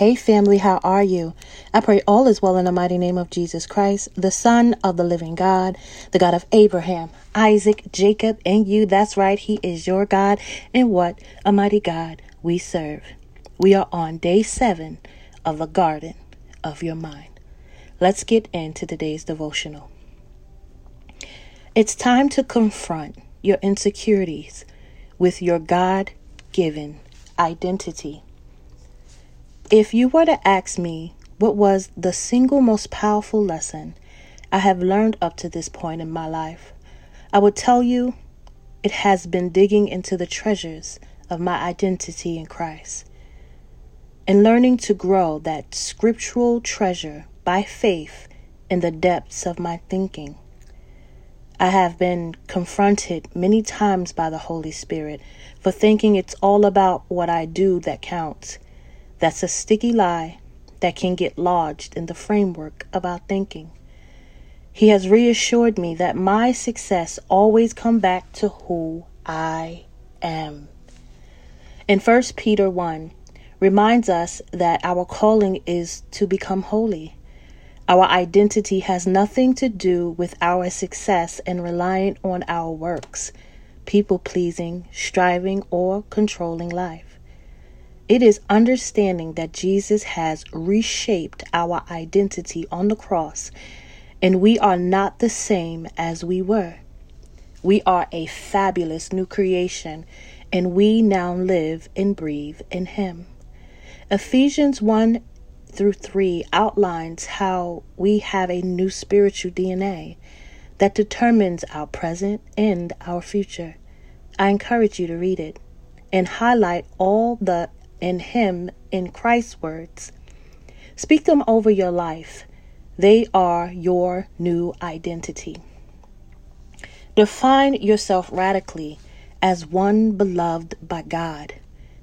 Hey family, how are you? I pray all is well in the mighty name of Jesus Christ, the Son of the living God, the God of Abraham, Isaac, Jacob, and you. That's right, He is your God, and what a mighty God we serve. We are on day seven of the garden of your mind. Let's get into today's devotional. It's time to confront your insecurities with your God given identity. If you were to ask me what was the single most powerful lesson I have learned up to this point in my life, I would tell you it has been digging into the treasures of my identity in Christ and learning to grow that scriptural treasure by faith in the depths of my thinking. I have been confronted many times by the Holy Spirit for thinking it's all about what I do that counts that's a sticky lie that can get lodged in the framework of our thinking. He has reassured me that my success always come back to who I am. In 1 Peter 1 reminds us that our calling is to become holy. Our identity has nothing to do with our success and relying on our works, people pleasing, striving, or controlling life. It is understanding that Jesus has reshaped our identity on the cross, and we are not the same as we were. We are a fabulous new creation, and we now live and breathe in Him. Ephesians 1 through 3 outlines how we have a new spiritual DNA that determines our present and our future. I encourage you to read it and highlight all the in Him in Christ's words. Speak them over your life. They are your new identity. Define yourself radically as one beloved by God.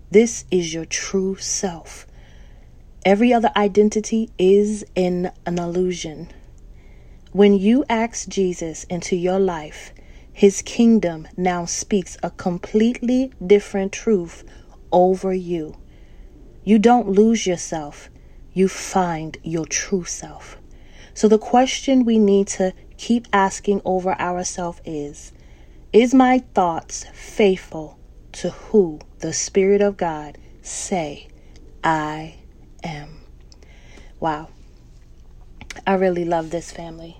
This is your true self. Every other identity is in an illusion. When you ask Jesus into your life, his kingdom now speaks a completely different truth over you. You don't lose yourself, you find your true self. So, the question we need to keep asking over ourselves is Is my thoughts faithful to who the Spirit of God say I am? Wow. I really love this family.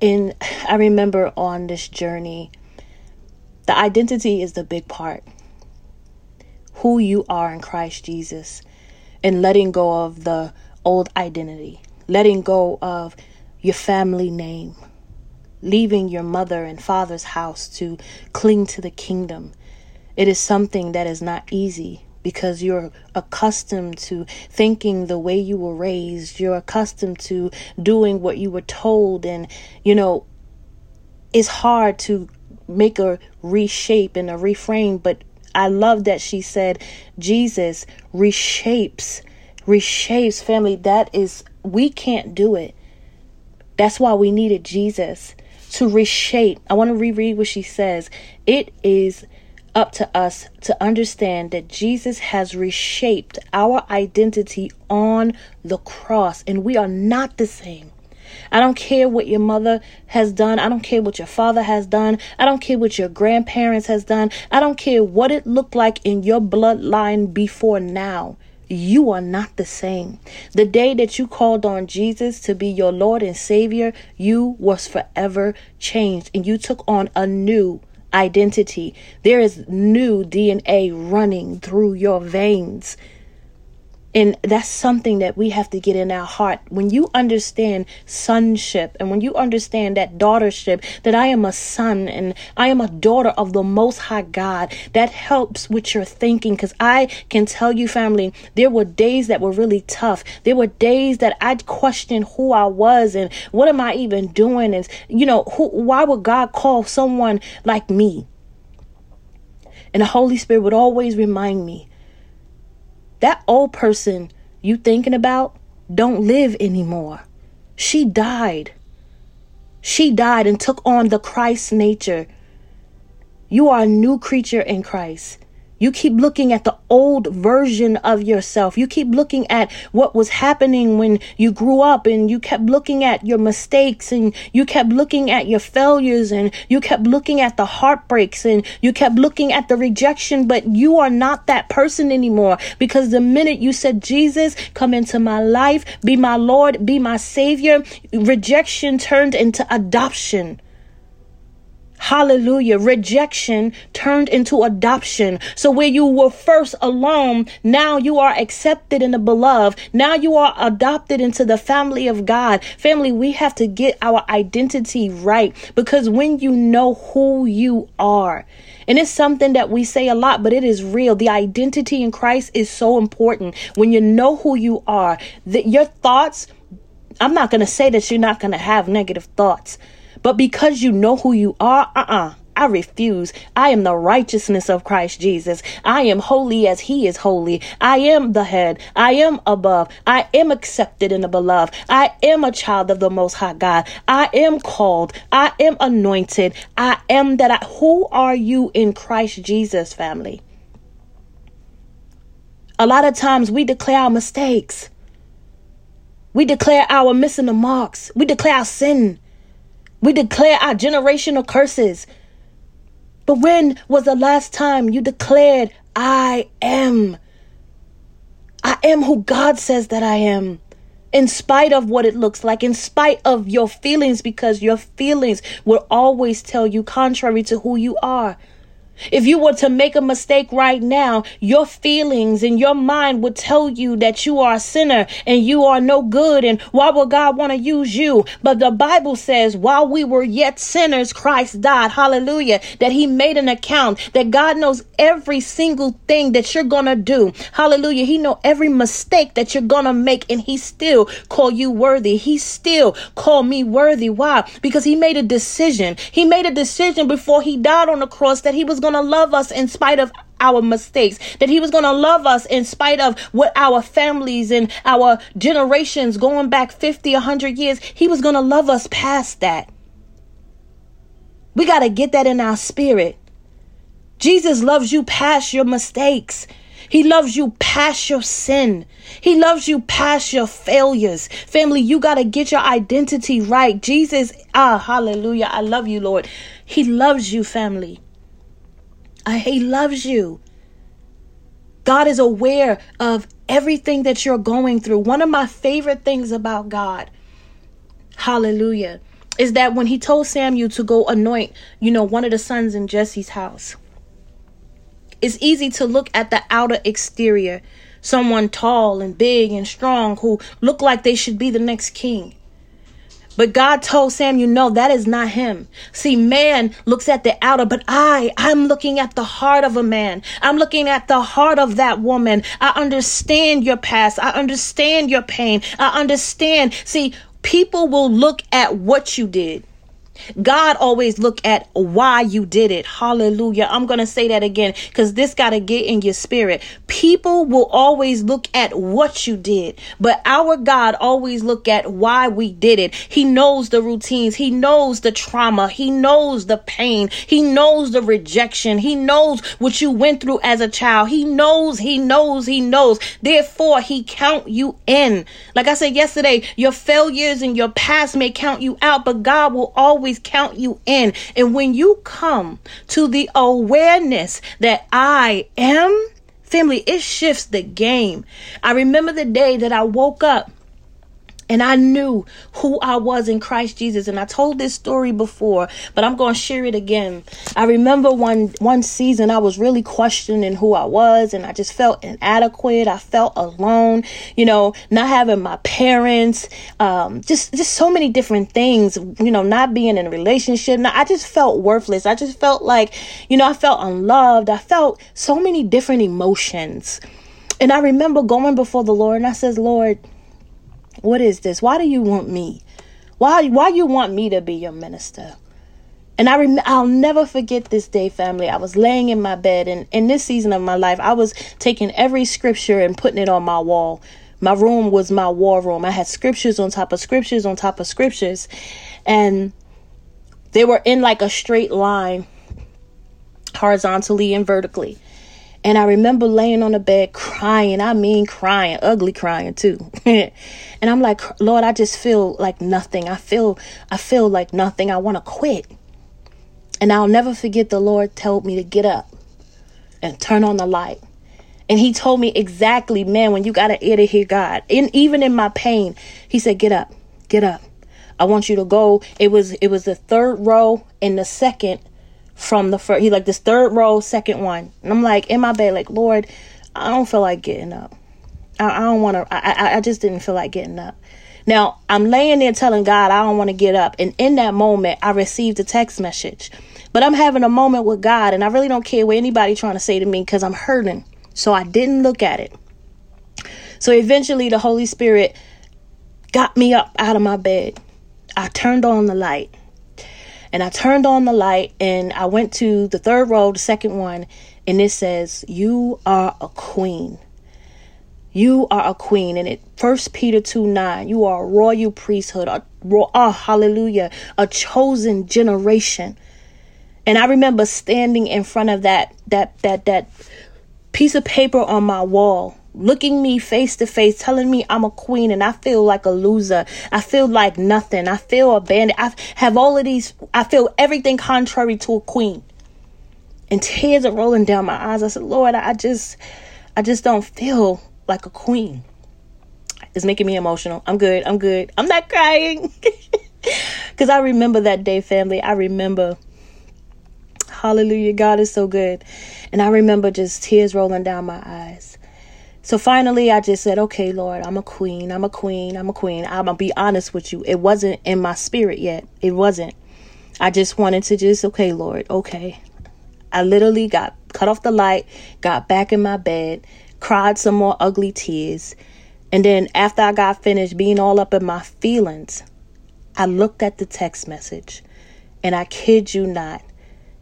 And I remember on this journey, the identity is the big part who you are in Christ Jesus and letting go of the old identity, letting go of your family name, leaving your mother and father's house to cling to the kingdom. It is something that is not easy because you're accustomed to thinking the way you were raised. You're accustomed to doing what you were told. And, you know, it's hard to make a reshape and a reframe, but I love that she said Jesus reshapes, reshapes family. That is, we can't do it. That's why we needed Jesus to reshape. I want to reread what she says. It is up to us to understand that Jesus has reshaped our identity on the cross, and we are not the same. I don't care what your mother has done. I don't care what your father has done. I don't care what your grandparents has done. I don't care what it looked like in your bloodline before now. You are not the same. The day that you called on Jesus to be your Lord and Savior, you was forever changed and you took on a new identity. There is new DNA running through your veins. And that's something that we have to get in our heart. When you understand sonship and when you understand that daughtership, that I am a son and I am a daughter of the Most High God, that helps with your thinking. Because I can tell you, family, there were days that were really tough. There were days that I'd question who I was and what am I even doing? And, you know, who, why would God call someone like me? And the Holy Spirit would always remind me that old person you thinking about don't live anymore. She died. She died and took on the Christ nature. You are a new creature in Christ. You keep looking at the old version of yourself. You keep looking at what was happening when you grew up and you kept looking at your mistakes and you kept looking at your failures and you kept looking at the heartbreaks and you kept looking at the rejection, but you are not that person anymore because the minute you said, Jesus, come into my life, be my Lord, be my Savior, rejection turned into adoption. Hallelujah. Rejection turned into adoption. So where you were first alone, now you are accepted in the beloved. Now you are adopted into the family of God. Family, we have to get our identity right because when you know who you are, and it's something that we say a lot, but it is real. The identity in Christ is so important. When you know who you are, that your thoughts, I'm not going to say that you're not going to have negative thoughts. But because you know who you are, uh uh-uh, uh I refuse. I am the righteousness of Christ Jesus. I am holy as he is holy. I am the head. I am above. I am accepted in the beloved. I am a child of the most high God. I am called. I am anointed. I am that I, who are you in Christ Jesus, family? A lot of times we declare our mistakes. We declare our missing the marks. We declare our sin. We declare our generational curses. But when was the last time you declared, I am? I am who God says that I am. In spite of what it looks like, in spite of your feelings, because your feelings will always tell you contrary to who you are. If you were to make a mistake right now, your feelings and your mind would tell you that you are a sinner and you are no good. And why would God want to use you? But the Bible says, while we were yet sinners, Christ died. Hallelujah. That he made an account, that God knows every single thing that you're going to do. Hallelujah. He know every mistake that you're going to make and he still call you worthy. He still call me worthy. Why? Because he made a decision. He made a decision before he died on the cross that he was going to love us in spite of our mistakes, that He was going to love us in spite of what our families and our generations going back 50, 100 years. He was going to love us past that. We got to get that in our spirit. Jesus loves you past your mistakes. He loves you past your sin. He loves you past your failures. Family, you got to get your identity right. Jesus, ah, hallelujah. I love you, Lord. He loves you, family. Uh, he loves you. God is aware of everything that you're going through. One of my favorite things about God, hallelujah, is that when he told Samuel to go anoint, you know, one of the sons in Jesse's house, it's easy to look at the outer exterior, someone tall and big and strong who look like they should be the next king. But God told Samuel, no, that is not him. See, man looks at the outer, but I, I'm looking at the heart of a man. I'm looking at the heart of that woman. I understand your past. I understand your pain. I understand. See, people will look at what you did. God always look at why you did it. Hallelujah. I'm going to say that again because this got to get in your spirit. People will always look at what you did, but our God always look at why we did it. He knows the routines. He knows the trauma. He knows the pain. He knows the rejection. He knows what you went through as a child. He knows, he knows, he knows. Therefore, he count you in. Like I said yesterday, your failures and your past may count you out, but God will always always count you in. And when you come to the awareness that I am, family, it shifts the game. I remember the day that I woke up and I knew who I was in Christ Jesus. And I told this story before, but I'm going to share it again. I remember one one season I was really questioning who I was and I just felt inadequate. I felt alone, you know, not having my parents, um, just just so many different things, you know, not being in a relationship. Now, I just felt worthless. I just felt like, you know, I felt unloved. I felt so many different emotions. And I remember going before the Lord and I says, "Lord, what is this? Why do you want me? Why why you want me to be your minister? And I rem- I'll never forget this day, family. I was laying in my bed, and in this season of my life, I was taking every scripture and putting it on my wall. My room was my war room. I had scriptures on top of scriptures on top of scriptures, and they were in like a straight line, horizontally and vertically. And I remember laying on the bed crying. I mean, crying, ugly crying too. and I'm like, Lord, I just feel like nothing. I feel, I feel like nothing. I want to quit. And I'll never forget the Lord told me to get up and turn on the light. And he told me exactly, man, when you got an ear to hear God, and even in my pain, he said, get up, get up. I want you to go. It was, it was the third row and the second from the first. He like this third row, second one. And I'm like in my bed, like, Lord, I don't feel like getting up. I, I don't want to, I, I, I just didn't feel like getting up. Now I'm laying there telling God I don't want to get up. And in that moment, I received a text message. But I'm having a moment with God and I really don't care what anybody trying to say to me because I'm hurting. So I didn't look at it. So eventually the Holy Spirit got me up out of my bed. I turned on the light. And I turned on the light and I went to the third row, the second one, and it says, You are a queen. You are a queen. And it first Peter 2 9, you are a royal priesthood, a oh, hallelujah, a chosen generation. And I remember standing in front of that that that that piece of paper on my wall looking me face to face, telling me I'm a queen and I feel like a loser. I feel like nothing. I feel abandoned. I have all of these, I feel everything contrary to a queen. And tears are rolling down my eyes. I said, Lord, I just, I just don't feel like a queen. It's making me emotional. I'm good. I'm good. I'm not crying. Because I remember that day, family. I remember. Hallelujah. God is so good. And I remember just tears rolling down my eyes. So finally, I just said, okay, Lord, I'm a queen. I'm a queen. I'm a queen. I'm going to be honest with you. It wasn't in my spirit yet. It wasn't. I just wanted to just, okay, Lord, okay. I literally got cut off the light, got back in my bed, cried some more ugly tears. And then after I got finished being all up in my feelings, I looked at the text message. And I kid you not,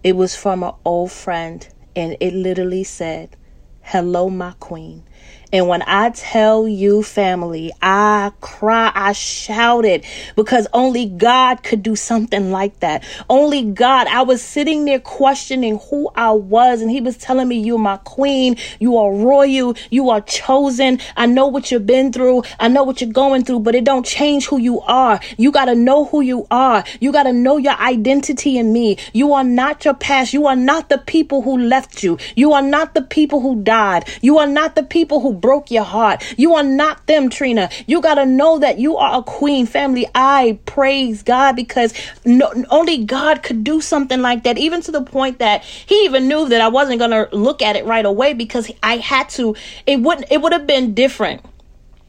it was from an old friend. And it literally said, Hello, my queen. And when I tell you, family, I cry, I shouted because only God could do something like that. Only God. I was sitting there questioning who I was, and He was telling me, You're my queen, you are royal, you are chosen. I know what you've been through, I know what you're going through, but it don't change who you are. You got to know who you are. You got to know your identity in me. You are not your past. You are not the people who left you. You are not the people who died. You are not the people who broke your heart. You are not them, Trina. You got to know that you are a queen family. I praise God because no, only God could do something like that, even to the point that He even knew that I wasn't going to look at it right away because I had to. It wouldn't, it would have been different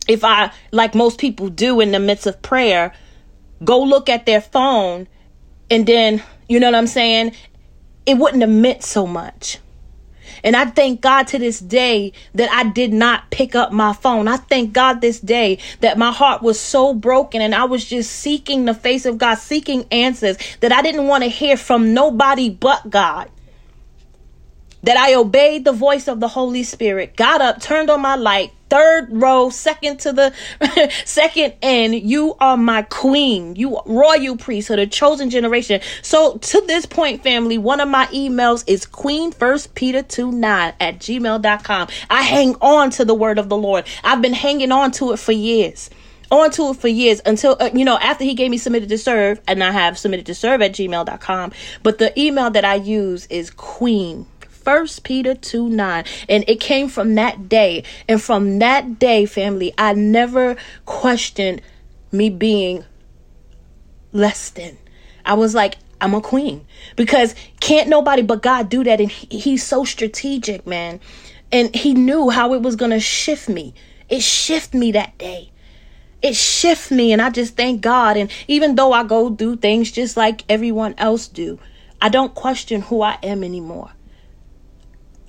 if I, like most people do in the midst of prayer, go look at their phone and then, you know what I'm saying? It wouldn't have meant so much. And I thank God to this day that I did not pick up my phone. I thank God this day that my heart was so broken and I was just seeking the face of God, seeking answers that I didn't want to hear from nobody but God that I obeyed the voice of the Holy Spirit, got up, turned on my light, third row, second to the second end. You are my queen. You royal priesthood, a chosen generation. So to this point, family, one of my emails is queen first Peter 2 9 at gmail.com. I hang on to the word of the Lord. I've been hanging on to it for years on to it for years until uh, you know after he gave me submitted to serve and i have submitted to serve at gmail.com but the email that i use is queen First Peter 2 9. And it came from that day. And from that day, family, I never questioned me being less than. I was like, I'm a queen. Because can't nobody but God do that. And he, he's so strategic, man. And he knew how it was going to shift me. It shifted me that day it shifts me and I just thank God. And even though I go through things just like everyone else do, I don't question who I am anymore.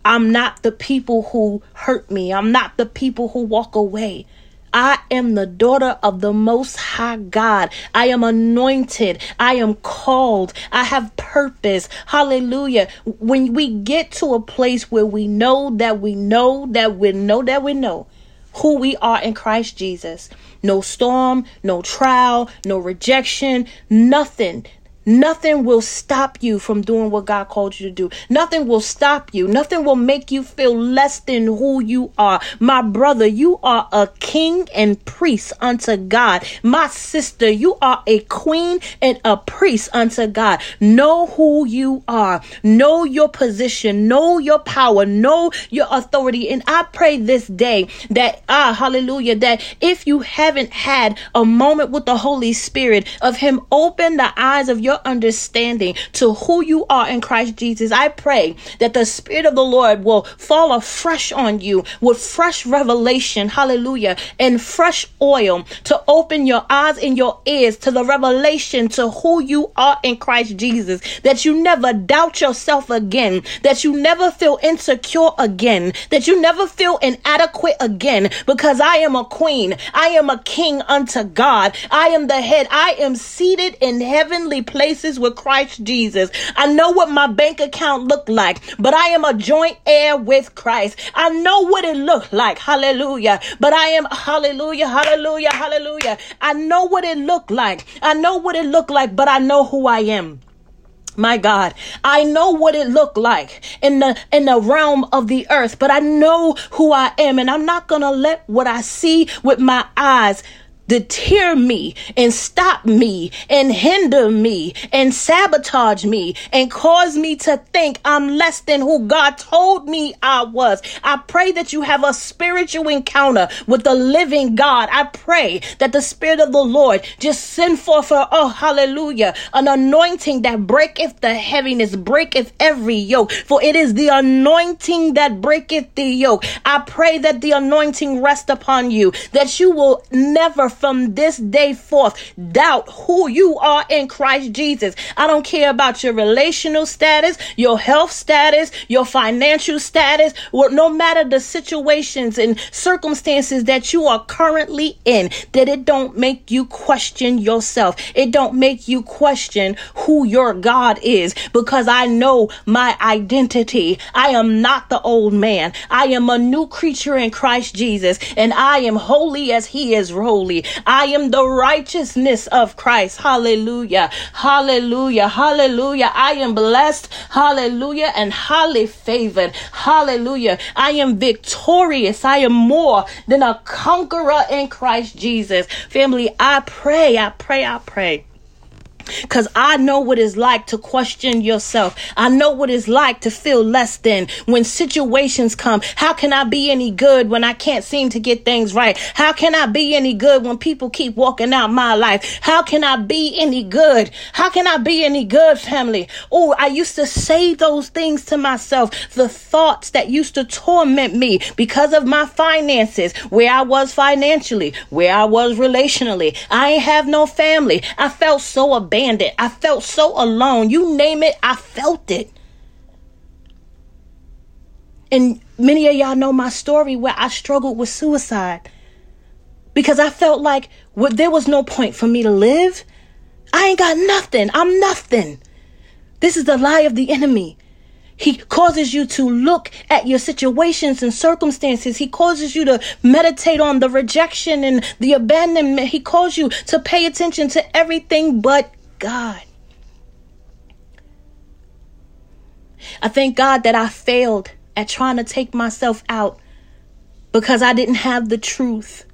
I'm not the people who hurt me. I'm not the people who walk away. I am the daughter of the Most High God. I am anointed. I am called. I have purpose. Hallelujah. When we get to a place where we know that we know that we know that we know who we are in Christ Jesus, no storm, no trial, no rejection, nothing Nothing will stop you from doing what God called you to do. Nothing will stop you. Nothing will make you feel less than who you are. My brother, you are a king and priest unto God. My sister, you are a queen and a priest unto God. Know who you are. Know your position. Know your power. Know your authority. And I pray this day that, ah, hallelujah, that if you haven't had a moment with the Holy Spirit of Him open the eyes of your your understanding to who you are in Christ Jesus. I pray that the Spirit of the Lord will fall afresh on you with fresh revelation, hallelujah, and fresh oil to open your eyes and your ears to the revelation to who you are in Christ Jesus. That you never doubt yourself again, that you never feel insecure again, that you never feel inadequate again, because I am a queen, I am a king unto God, I am the head, I am seated in heavenly places places with Christ Jesus. I know what my bank account looked like, but I am a joint heir with Christ. I know what it looked like. Hallelujah. But I am hallelujah, hallelujah, hallelujah. I know what it looked like. I know what it looked like, but I know who I am. My God, I know what it looked like in the in the realm of the earth, but I know who I am and I'm not going to let what I see with my eyes deter me and stop me and hinder me and sabotage me and cause me to think I'm less than who God told me I was. I pray that you have a spiritual encounter with the living God. I pray that the Spirit of the Lord just send forth a, oh, hallelujah, an anointing that breaketh the heaviness, breaketh every yoke. For it is the anointing that breaketh the yoke. I pray that the anointing rest upon you, that you will never from this day forth doubt who you are in Christ Jesus. I don't care about your relational status, your health status, your financial status, or no matter the situations and circumstances that you are currently in, that it don't make you question yourself. It don't make you question who your God is because I know my identity. I am not the old man. I am a new creature in Christ Jesus and I am holy as he is holy. I am the righteousness of Christ. Hallelujah. Hallelujah. Hallelujah. I am blessed. Hallelujah. And highly favored. Hallelujah. I am victorious. I am more than a conqueror in Christ Jesus. Family, I pray, I pray, I pray because I know what it's like to question yourself. I know what it's like to feel less than when situations come. How can I be any good when I can't seem to get things right? How can I be any good when people keep walking out my life? How can I be any good? How can I be any good, family? Oh, I used to say those things to myself. The thoughts that used to torment me because of my finances, where I was financially, where I was relationally. I ain't have no family. I felt so abandoned abandoned. I felt so alone. You name it, I felt it. And many of y'all know my story where I struggled with suicide because I felt like well, there was no point for me to live. I ain't got nothing. I'm nothing. This is the lie of the enemy. He causes you to look at your situations and circumstances. He causes you to meditate on the rejection and the abandonment. He calls you to pay attention to everything but God. I thank God that I failed at trying to take myself out because I didn't have the truth.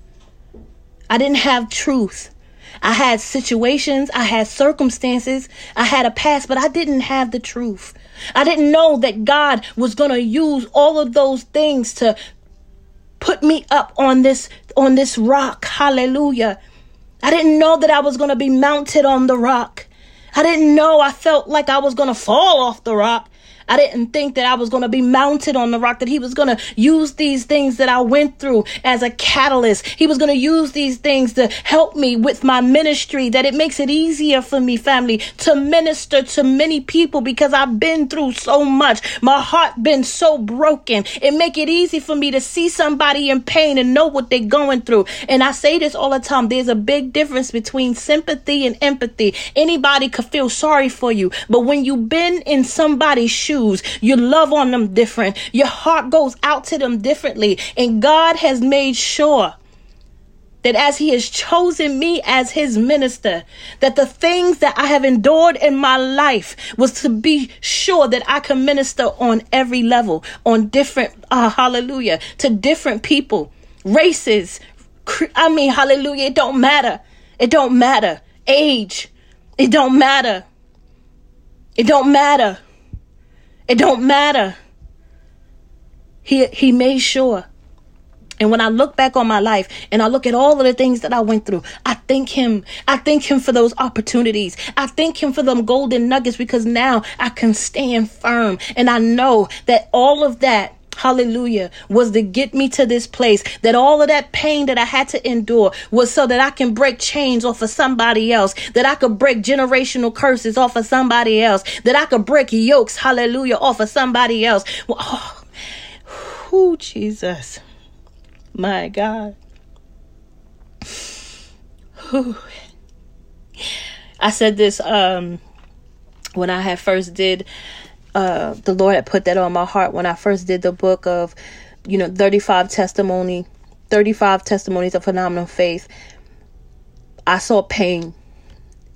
I didn't have truth. I had situations, I had circumstances, I had a past, but I didn't have the truth. I didn't know that God was going to use all of those things to put me up on this on this rock. Hallelujah. I didn't know that I was going to be mounted on the rock. I didn't know I felt like I was going to fall off the rock. I didn't think that I was going to be mounted on the rock, that he was going to use these things that I went through as a catalyst. He was going to use these things to help me with my ministry, that it makes it easier for me, family, to minister to many people because I've been through so much. My heart been so broken. It make it easy for me to see somebody in pain and know what they're going through. And I say this all the time. There's a big difference between sympathy and empathy. Anybody could feel sorry for you, but when you've been in somebody's shoes, choose. You love on them different. Your heart goes out to them differently. And God has made sure that as he has chosen me as his minister, that the things that I have endured in my life was to be sure that I can minister on every level, on different, uh, hallelujah, to different people, races. I mean, hallelujah, it don't matter. It don't matter. Age. It don't matter. It don't matter. It don't matter. He, he made sure and when I look back on my life and I look at all of the things that I went through, I thank him. I thank him for those opportunities. I thank him for them golden nuggets because now I can stand firm. And I know that all of that hallelujah, was to get me to this place. That all of that pain that I had to endure was so that I can break chains off of somebody else, that I could break generational curses off of somebody else, that I could break yokes, hallelujah, off of somebody else. Oh, Jesus. My God. Whew. I said this um when I had first did uh the Lord had put that on my heart when I first did the book of you know 35 testimony 35 testimonies of phenomenal faith. I saw pain.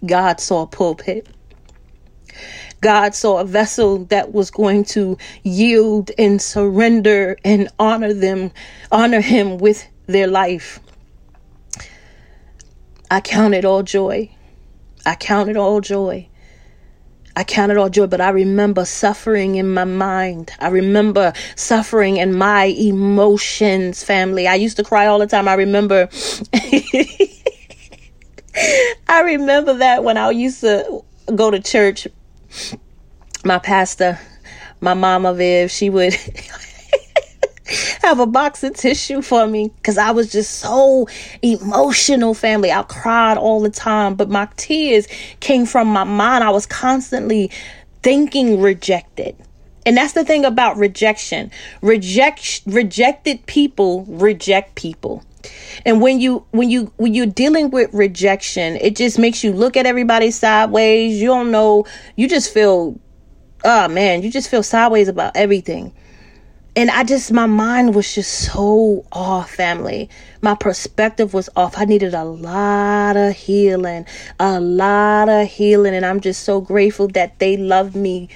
God saw a pulpit. God saw a vessel that was going to yield and surrender and honor them, honor him with their life. I counted all joy. I counted all joy. I counted all joy, but I remember suffering in my mind. I remember suffering in my emotions, family. I used to cry all the time. I remember I remember that when I used to go to church my pastor, my mama Viv, she would have a box of tissue for me because I was just so emotional, family. I cried all the time, but my tears came from my mind. I was constantly thinking rejected. And that's the thing about rejection. Reject rejected people reject people. And when you when you when you're dealing with rejection, it just makes you look at everybody sideways. You don't know, you just feel oh man, you just feel sideways about everything. And I just, my mind was just so off, family. My perspective was off. I needed a lot of healing, a lot of healing. And I'm just so grateful that they loved me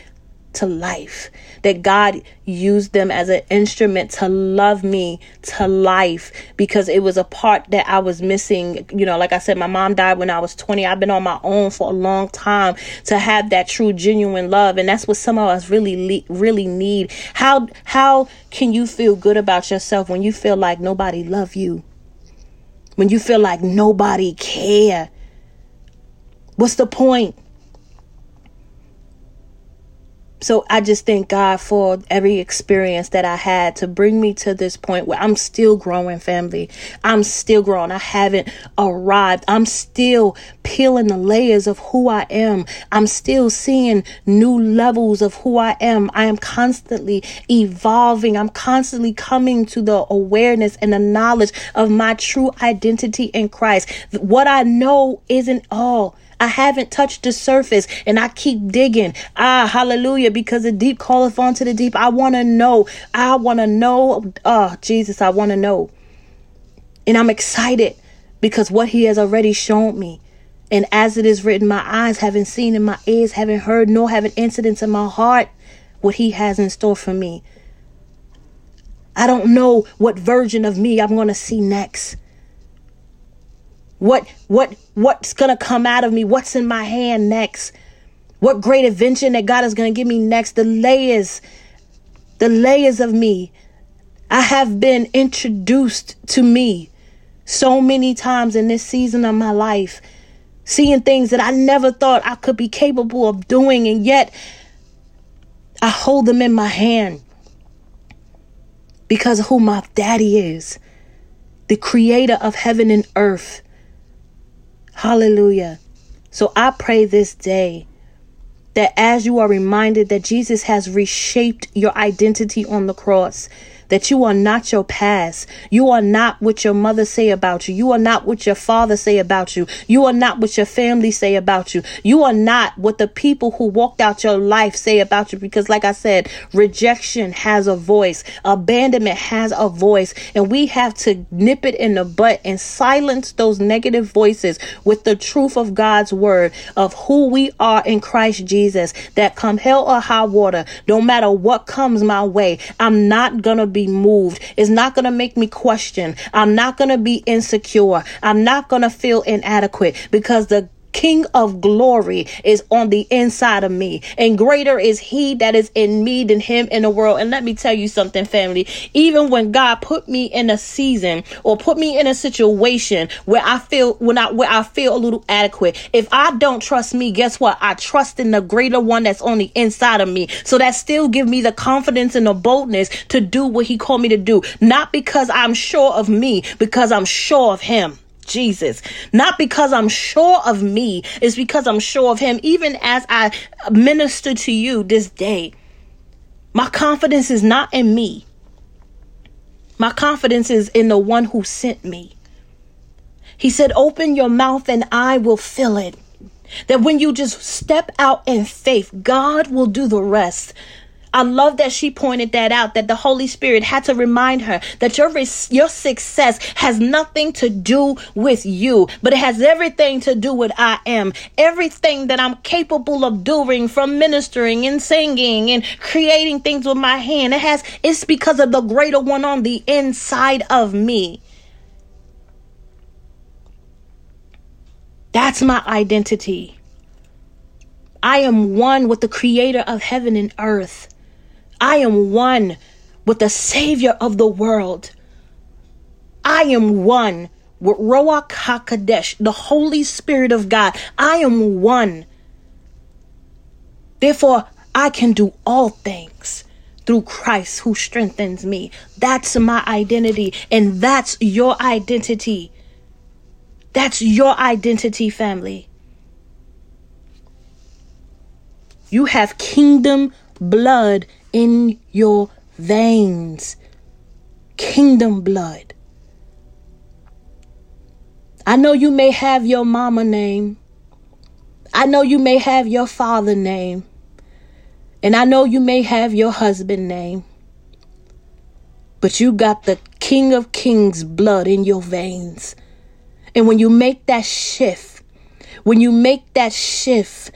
to life. That God used them as an instrument to love me to life because it was a part that I was missing. You know, like I said, my mom died when I was 20. I've been on my own for a long time to have that true, genuine love. And that's what some of us really, really need. How, how can you feel good about yourself when you feel like nobody love you? When you feel like nobody care? What's the point? So I just thank God for every experience that I had to bring me to this point where I'm still growing, family. I'm still growing. I haven't arrived. I'm still peeling the layers of who I am. I'm still seeing new levels of who I am. I am constantly evolving. I'm constantly coming to the awareness and the knowledge of my true identity in Christ. What I know isn't all. I haven't touched the surface and I keep digging. Ah, hallelujah, because the deep calleth onto the deep. I want to know. I want to know. Oh, Jesus, I want to know. And I'm excited because what he has already shown me. And as it is written, my eyes haven't seen and my ears haven't heard, nor have an incident in my heart what he has in store for me. I don't know what version of me I'm going to see next. What what what's going to come out of me? What's in my hand next? What great invention that God is going to give me next? The layers the layers of me. I have been introduced to me so many times in this season of my life, seeing things that I never thought I could be capable of doing, and yet I hold them in my hand because of who my daddy is, the creator of heaven and earth. Hallelujah. So I pray this day that as you are reminded that Jesus has reshaped your identity on the cross, that you are not your past. You are not what your mother say about you. You are not what your father say about you. You are not what your family say about you. You are not what the people who walked out your life say about you. Because like I said, rejection has a voice. Abandonment has a voice. And we have to nip it in the butt and silence those negative voices with the truth of God's word of who we are in Christ Jesus. That come hell or high water, no matter what comes my way, I'm not gonna be be moved. It's not going to make me question. I'm not going to be insecure. I'm not going to feel inadequate because the King of glory is on the inside of me, and greater is He that is in me than Him in the world. And let me tell you something, family. Even when God put me in a season or put me in a situation where I feel when I where I feel a little adequate, if I don't trust me, guess what? I trust in the greater one that's on the inside of me. So that still give me the confidence and the boldness to do what He called me to do, not because I'm sure of me, because I'm sure of Him. Jesus. Not because I'm sure of me, it's because I'm sure of Him. Even as I minister to you this day, my confidence is not in me. My confidence is in the one who sent me. He said, Open your mouth and I will fill it. That when you just step out in faith, God will do the rest. I love that she pointed that out that the Holy Spirit had to remind her that your your success has nothing to do with you, but it has everything to do with I am. Everything that I'm capable of doing from ministering and singing and creating things with my hand, it has it's because of the greater one on the inside of me. That's my identity. I am one with the creator of heaven and earth. I am one with the Savior of the world. I am one with Ruach HaKodesh, the Holy Spirit of God. I am one. Therefore, I can do all things through Christ who strengthens me. That's my identity, and that's your identity. That's your identity, family. You have kingdom blood in your veins. Kingdom blood. I know you may have your mama name. I know you may have your father name. And I know you may have your husband name. But you got the King of Kings blood in your veins. And when you make that shift, when you make that shift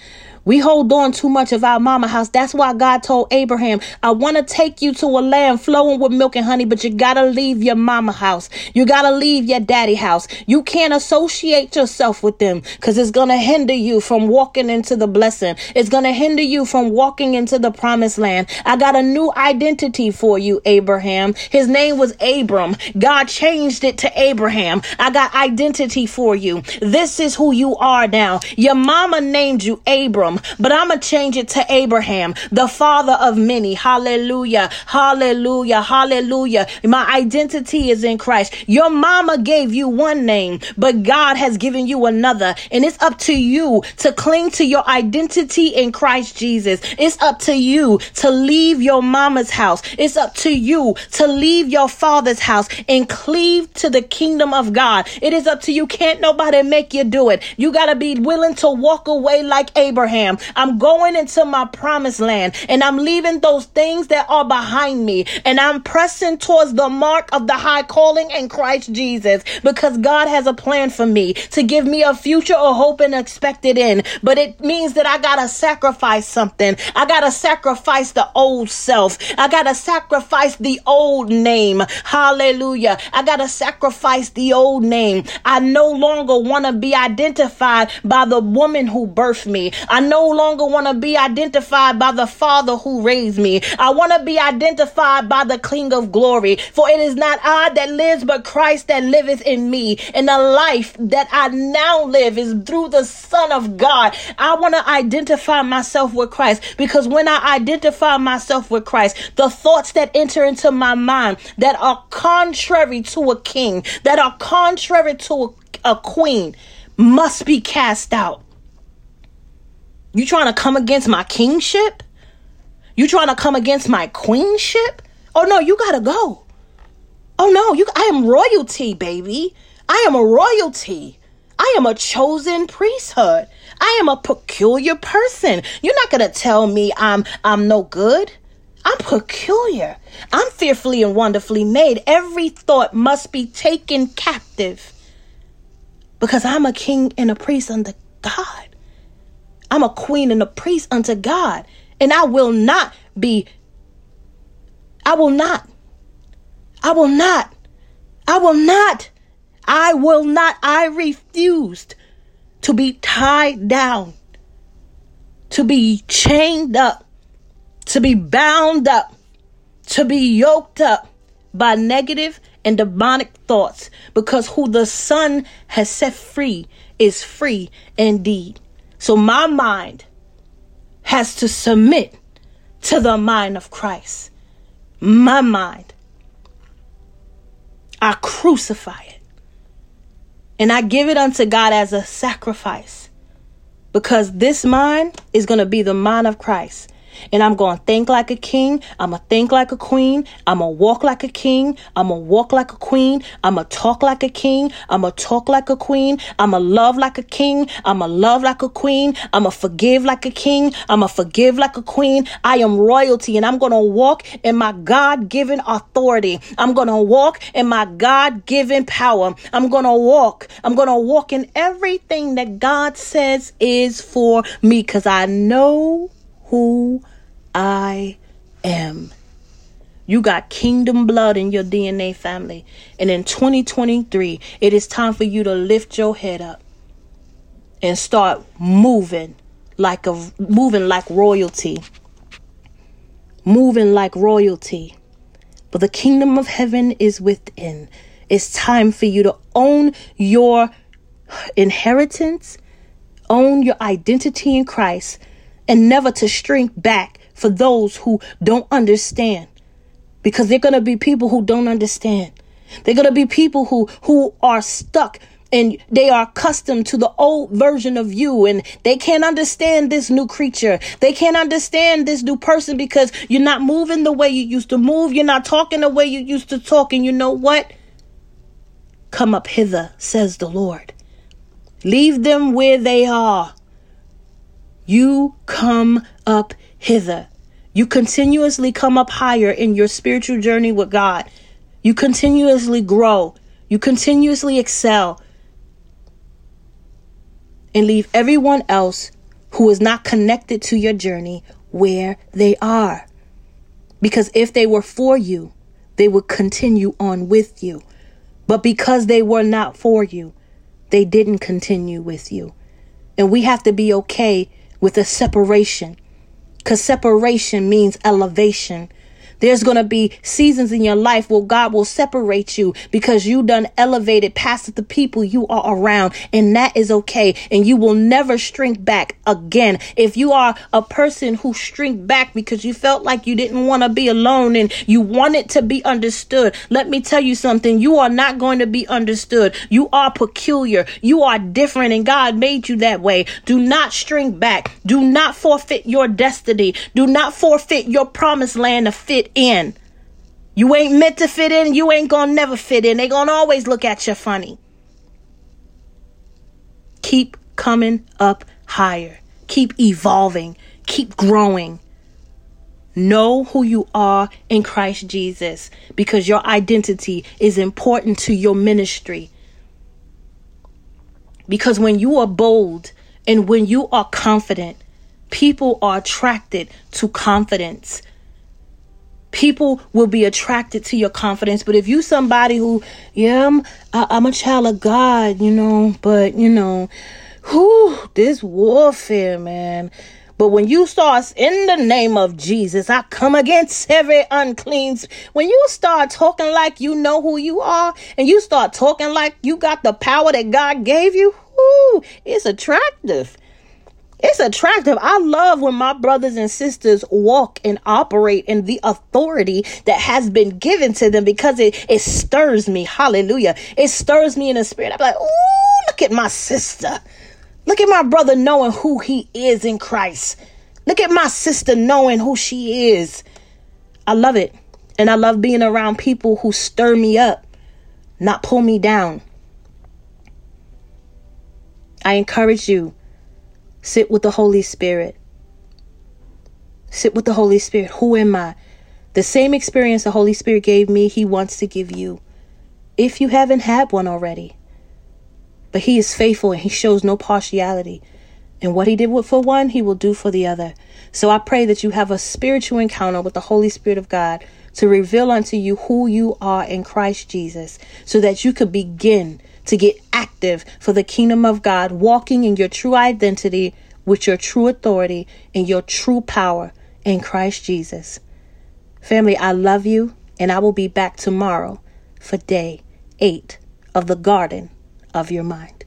we hold on too much of our mama house. That's why God told Abraham, I want to take you to a land flowing with milk and honey, but you got to leave your mama house. You got to leave your daddy house. You can't associate yourself with them because it's going to hinder you from walking into the blessing. It's going to hinder you from walking into the promised land. I got a new identity for you, Abraham. His name was Abram. God changed it to Abraham. I got identity for you. This is who you are now. Your mama named you Abram but I'm going to change it to Abraham, the father of many. Hallelujah. Hallelujah. Hallelujah. My identity is in Christ. Your mama gave you one name, but God has given you another. And it's up to you to cling to your identity in Christ Jesus. It's up to you to leave your mama's house. It's up to you to leave your father's house and cleave to the kingdom of God. It is up to you. Can't nobody make you do it. You got to be willing to walk away like Abraham. Abraham. I'm going into my promised land and I'm leaving those things that are behind me and I'm pressing towards the mark of the high calling in Christ Jesus because God has a plan for me to give me a future or hope and expected in. But it means that I gotta sacrifice something. I gotta sacrifice the old self. I gotta sacrifice the old name. Hallelujah. I gotta sacrifice the old name. I no longer want to be identified by the woman who birthed me. I no longer want to be identified by the Father who raised me. I want to be identified by the King of glory. For it is not I that lives, but Christ that liveth in me. And the life that I now live is through the Son of God. I want to identify myself with Christ because when I identify myself with Christ, the thoughts that enter into my mind that are contrary to a king, that are contrary to a, a queen, must be cast out. You trying to come against my kingship? You trying to come against my queenship? Oh no, you gotta go. Oh no, you I am royalty, baby. I am a royalty. I am a chosen priesthood. I am a peculiar person. You're not gonna tell me I'm I'm no good. I'm peculiar. I'm fearfully and wonderfully made. Every thought must be taken captive because I'm a king and a priest under God. I'm a queen and a priest unto God. And I will not be, I will not, I will not, I will not, I will not, I refused to be tied down, to be chained up, to be bound up, to be yoked up by negative and demonic thoughts because who the Son has set free is free indeed. So my mind has to submit to the mind of Christ. My mind. I crucify it. And I give it unto God as a sacrifice. Because this mind is going to be the mind of Christ and I'm going to think like a king. I'm going to think like a queen. I'm going to walk like a king. I'm going to walk like a queen. I'm going to talk like a king. I'm going to talk like a queen. I'm going to love like a king. I'm going to love like a queen. I'm going to forgive like a king. I'm going to forgive like a queen. I am royalty and I'm going to walk in my God given authority. I'm going to walk in my God given power. I'm going to walk. I'm going to walk in everything that God says is for me because I know who I am. You got kingdom blood in your DNA family. And in 2023, it is time for you to lift your head up and start moving like a moving like royalty. Moving like royalty. But the kingdom of heaven is within. It's time for you to own your inheritance, own your identity in Christ, and never to shrink back for those who don't understand. Because they're going to be people who don't understand. They're going to be people who who are stuck and they are accustomed to the old version of you and they can't understand this new creature. They can't understand this new person because you're not moving the way you used to move. You're not talking the way you used to talk. And you know what? Come up hither, says the Lord. Leave them where they are you come up hither. You continuously come up higher in your spiritual journey with God. You continuously grow. You continuously excel. And leave everyone else who is not connected to your journey where they are. Because if they were for you, they would continue on with you. But because they were not for you, they didn't continue with you. And we have to be okay with a separation because separation means elevation. There's going to be seasons in your life where God will separate you because you done elevated past the people you are around. And that is okay. And you will never shrink back again. If you are a person who shrink back because you felt like you didn't want to be alone and you wanted to be understood, let me tell you something. You are not going to be understood. You are peculiar. You are different and God made you that way. Do not shrink back. Do not forfeit your destiny. Do not forfeit your promised land to fit in. You ain't meant to fit in. You ain't gonna never fit in. They gonna always look at you funny. Keep coming up higher. Keep evolving. Keep growing. Know who you are in Christ Jesus because your identity is important to your ministry. Because when you are bold and when you are confident, people are attracted to confidence people will be attracted to your confidence. But if you somebody who, yeah, I'm, I, i am a child of God, you know, but you know, who this warfare, man. But when you start in the name of Jesus, I come against every unclean. When you start talking like you know who you are, and you start talking like you got the power that God gave you, whoo, it's attractive. It's attractive. I love when my brothers and sisters walk and operate in the authority that has been given to them because it, it stirs me. Hallelujah. It stirs me in the spirit. I'm like, oh, look at my sister. Look at my brother knowing who he is in Christ. Look at my sister knowing who she is. I love it. And I love being around people who stir me up, not pull me down. I encourage you sit with the Holy Spirit. Sit with the Holy Spirit. Who am I? The same experience the Holy Spirit gave me, He wants to give you. If you haven't had one already. But He is faithful and He shows no partiality. And what He did for one, He will do for the other. So I pray that you have a spiritual encounter with the Holy Spirit of God to reveal unto you who you are in Christ Jesus so that you could begin to get active for the kingdom of God, walking in your true identity with your true authority and your true power in Christ Jesus. Family, I love you, and I will be back tomorrow for day eight of the garden of your mind.